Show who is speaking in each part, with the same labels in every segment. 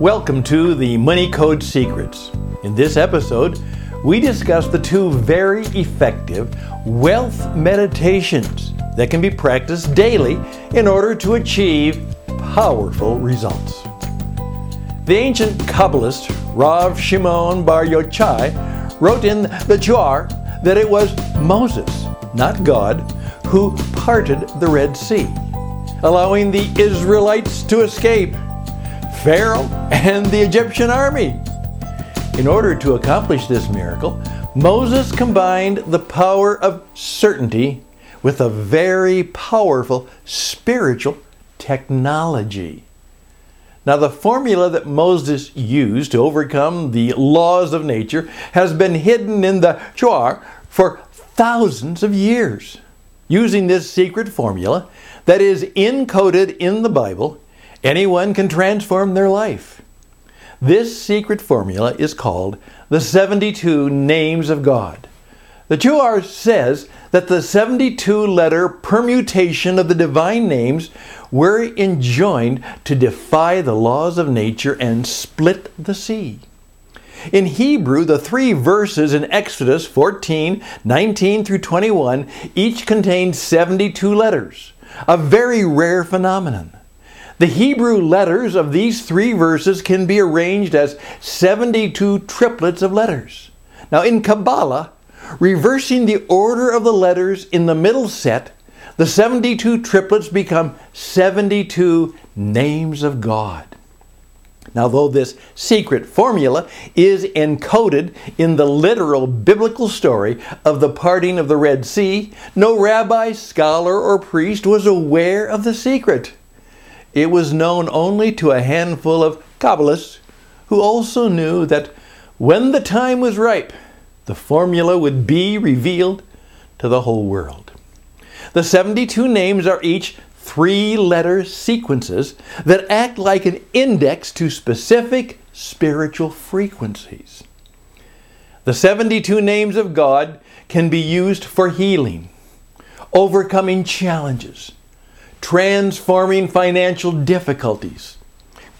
Speaker 1: Welcome to the Money Code Secrets. In this episode, we discuss the two very effective wealth meditations that can be practiced daily in order to achieve powerful results. The ancient Kabbalist Rav Shimon Bar Yochai wrote in the Zohar that it was Moses, not God, who parted the Red Sea, allowing the Israelites to escape Pharaoh and the Egyptian army. In order to accomplish this miracle, Moses combined the power of certainty with a very powerful spiritual technology. Now, the formula that Moses used to overcome the laws of nature has been hidden in the Zohar for thousands of years. Using this secret formula that is encoded in the Bible, Anyone can transform their life. This secret formula is called the 72 Names of God. The Zohar says that the 72 letter permutation of the divine names were enjoined to defy the laws of nature and split the sea. In Hebrew, the three verses in Exodus 14, 19 through 21 each contain 72 letters, a very rare phenomenon. The Hebrew letters of these three verses can be arranged as 72 triplets of letters. Now, in Kabbalah, reversing the order of the letters in the middle set, the 72 triplets become 72 names of God. Now, though this secret formula is encoded in the literal biblical story of the parting of the Red Sea, no rabbi, scholar, or priest was aware of the secret. It was known only to a handful of Kabbalists who also knew that when the time was ripe, the formula would be revealed to the whole world. The 72 names are each three letter sequences that act like an index to specific spiritual frequencies. The 72 names of God can be used for healing, overcoming challenges, transforming financial difficulties,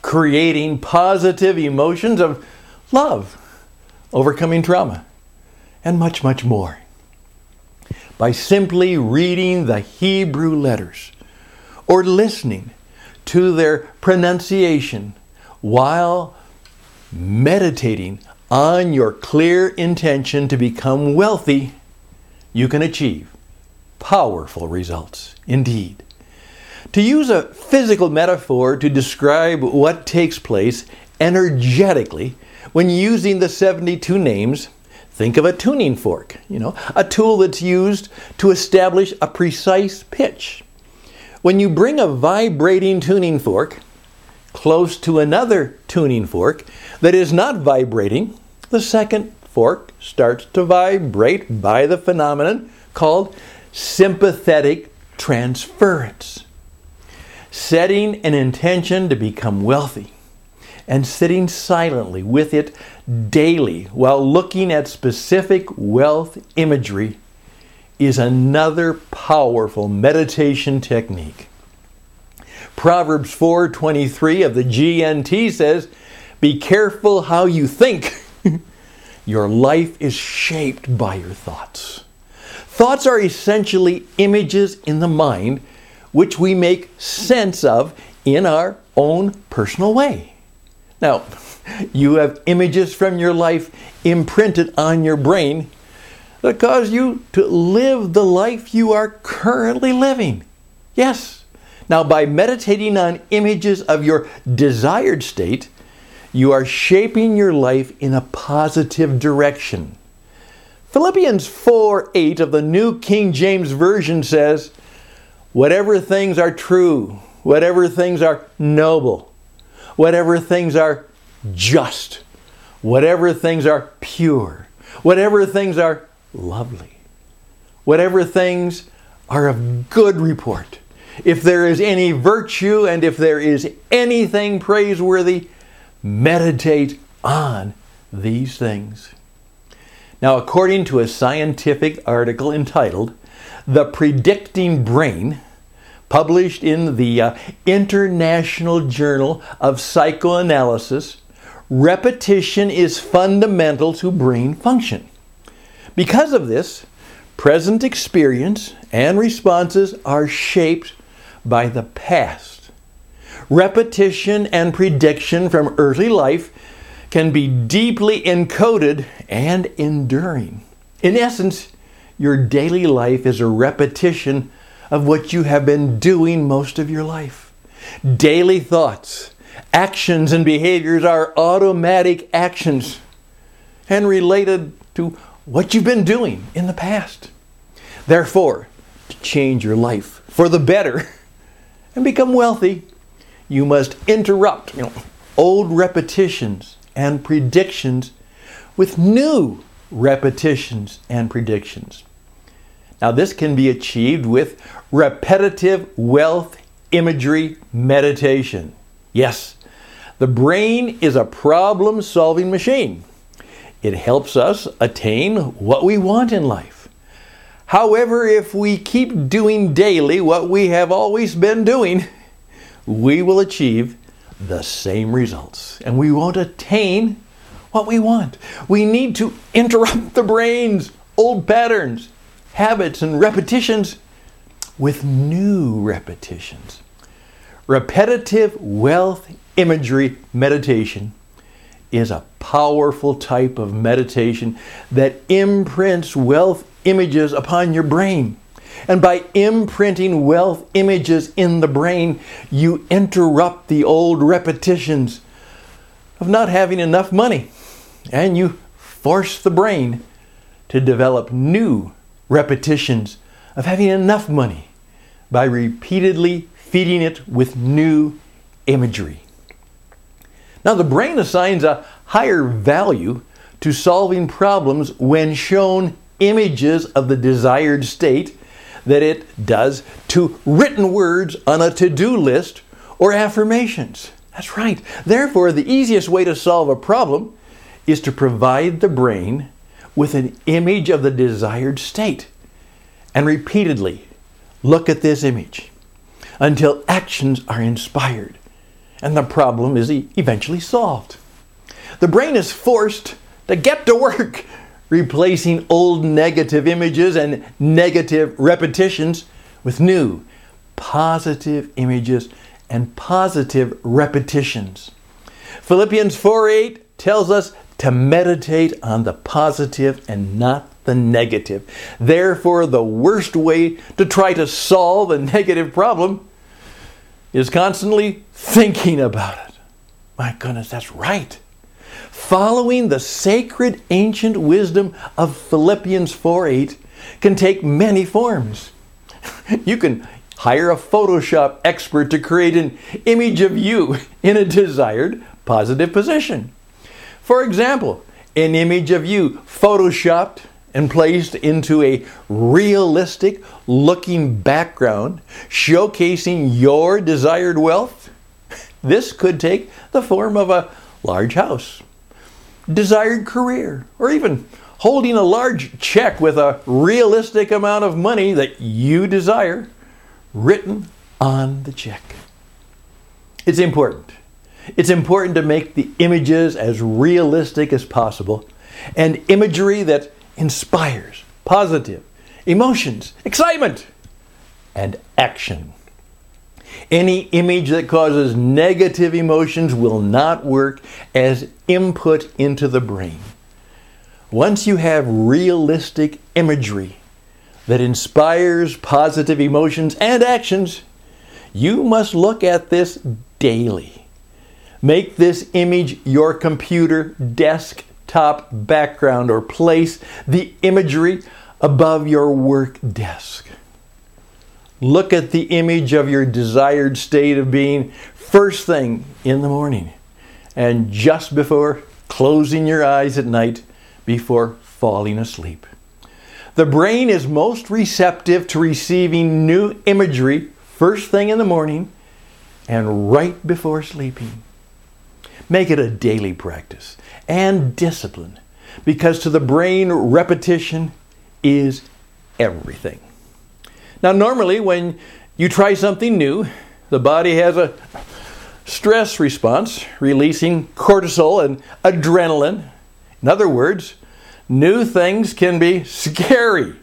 Speaker 1: creating positive emotions of love, overcoming trauma, and much, much more. By simply reading the Hebrew letters or listening to their pronunciation while meditating on your clear intention to become wealthy, you can achieve powerful results indeed. To use a physical metaphor to describe what takes place energetically when using the 72 names, think of a tuning fork, you know, a tool that's used to establish a precise pitch. When you bring a vibrating tuning fork close to another tuning fork that is not vibrating, the second fork starts to vibrate by the phenomenon called sympathetic transference setting an intention to become wealthy and sitting silently with it daily while looking at specific wealth imagery is another powerful meditation technique. Proverbs 4:23 of the GNT says, "Be careful how you think. your life is shaped by your thoughts." Thoughts are essentially images in the mind which we make sense of in our own personal way. Now, you have images from your life imprinted on your brain that cause you to live the life you are currently living. Yes. Now, by meditating on images of your desired state, you are shaping your life in a positive direction. Philippians 4 8 of the New King James Version says, whatever things are true, whatever things are noble, whatever things are just, whatever things are pure, whatever things are lovely, whatever things are of good report, if there is any virtue and if there is anything praiseworthy, meditate on these things. Now, according to a scientific article entitled The Predicting Brain, published in the uh, International Journal of Psychoanalysis, repetition is fundamental to brain function. Because of this, present experience and responses are shaped by the past. Repetition and prediction from early life can be deeply encoded and enduring. In essence, your daily life is a repetition of what you have been doing most of your life. Daily thoughts, actions, and behaviors are automatic actions and related to what you've been doing in the past. Therefore, to change your life for the better and become wealthy, you must interrupt you know, old repetitions and predictions with new repetitions and predictions. Now, this can be achieved with repetitive wealth imagery meditation. Yes, the brain is a problem solving machine. It helps us attain what we want in life. However, if we keep doing daily what we have always been doing, we will achieve the same results and we won't attain what we want. We need to interrupt the brain's old patterns, habits, and repetitions with new repetitions. Repetitive wealth imagery meditation is a powerful type of meditation that imprints wealth images upon your brain. And by imprinting wealth images in the brain, you interrupt the old repetitions of not having enough money and you force the brain to develop new repetitions of having enough money by repeatedly feeding it with new imagery. Now, the brain assigns a higher value to solving problems when shown images of the desired state that it does to written words on a to do list or affirmations. That's right. Therefore, the easiest way to solve a problem is to provide the brain with an image of the desired state and repeatedly look at this image until actions are inspired and the problem is eventually solved. The brain is forced to get to work replacing old negative images and negative repetitions with new positive images and positive repetitions. Philippians 4 8 tells us to meditate on the positive and not the negative. Therefore, the worst way to try to solve a negative problem is constantly thinking about it. My goodness, that's right. Following the sacred ancient wisdom of Philippians 4:8 can take many forms. You can hire a Photoshop expert to create an image of you in a desired positive position. For example, an image of you photoshopped and placed into a realistic looking background showcasing your desired wealth. This could take the form of a large house, desired career, or even holding a large check with a realistic amount of money that you desire written on the check. It's important it's important to make the images as realistic as possible and imagery that inspires positive emotions, excitement, and action. Any image that causes negative emotions will not work as input into the brain. Once you have realistic imagery that inspires positive emotions and actions, you must look at this daily. Make this image your computer desktop background or place the imagery above your work desk. Look at the image of your desired state of being first thing in the morning and just before closing your eyes at night before falling asleep. The brain is most receptive to receiving new imagery first thing in the morning and right before sleeping. Make it a daily practice and discipline because to the brain, repetition is everything. Now, normally, when You try something new, the body has a stress response, releasing cortisol and adrenaline. In other words, new things can be scary.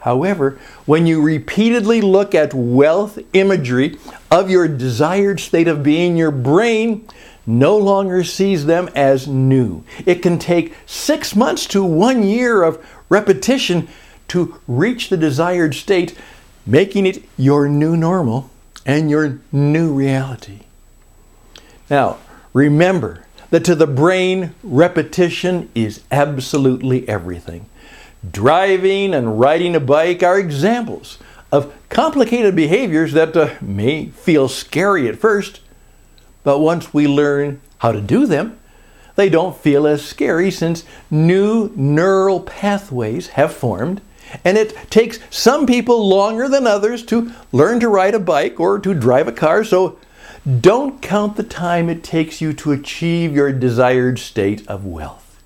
Speaker 1: However, when you repeatedly look at wealth imagery of your desired state of being, your brain no longer sees them as new. It can take six months to one year of repetition to reach the desired state, making it your new normal and your new reality. Now, remember that to the brain, repetition is absolutely everything. Driving and riding a bike are examples of complicated behaviors that uh, may feel scary at first, but once we learn how to do them, they don't feel as scary since new neural pathways have formed. And it takes some people longer than others to learn to ride a bike or to drive a car, so don't count the time it takes you to achieve your desired state of wealth.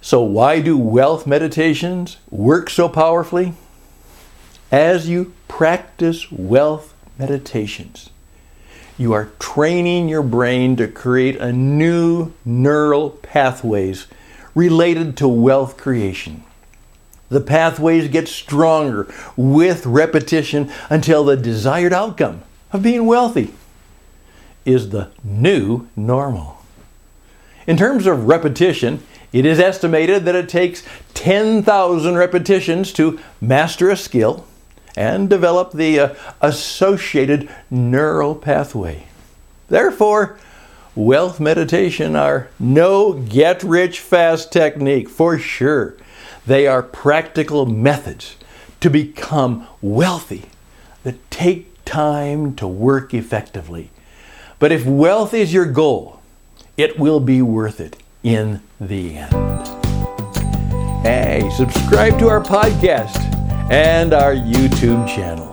Speaker 1: So, why do wealth meditations work so powerfully? As you practice wealth meditations, you are training your brain to create a new neural pathways related to wealth creation. The pathways get stronger with repetition until the desired outcome of being wealthy is the new normal. In terms of repetition, it is estimated that it takes 10,000 repetitions to master a skill and develop the uh, associated neural pathway. Therefore, wealth meditation are no get rich fast technique for sure. They are practical methods to become wealthy that take time to work effectively. But if wealth is your goal, it will be worth it in the end. Hey, subscribe to our podcast and our YouTube channel.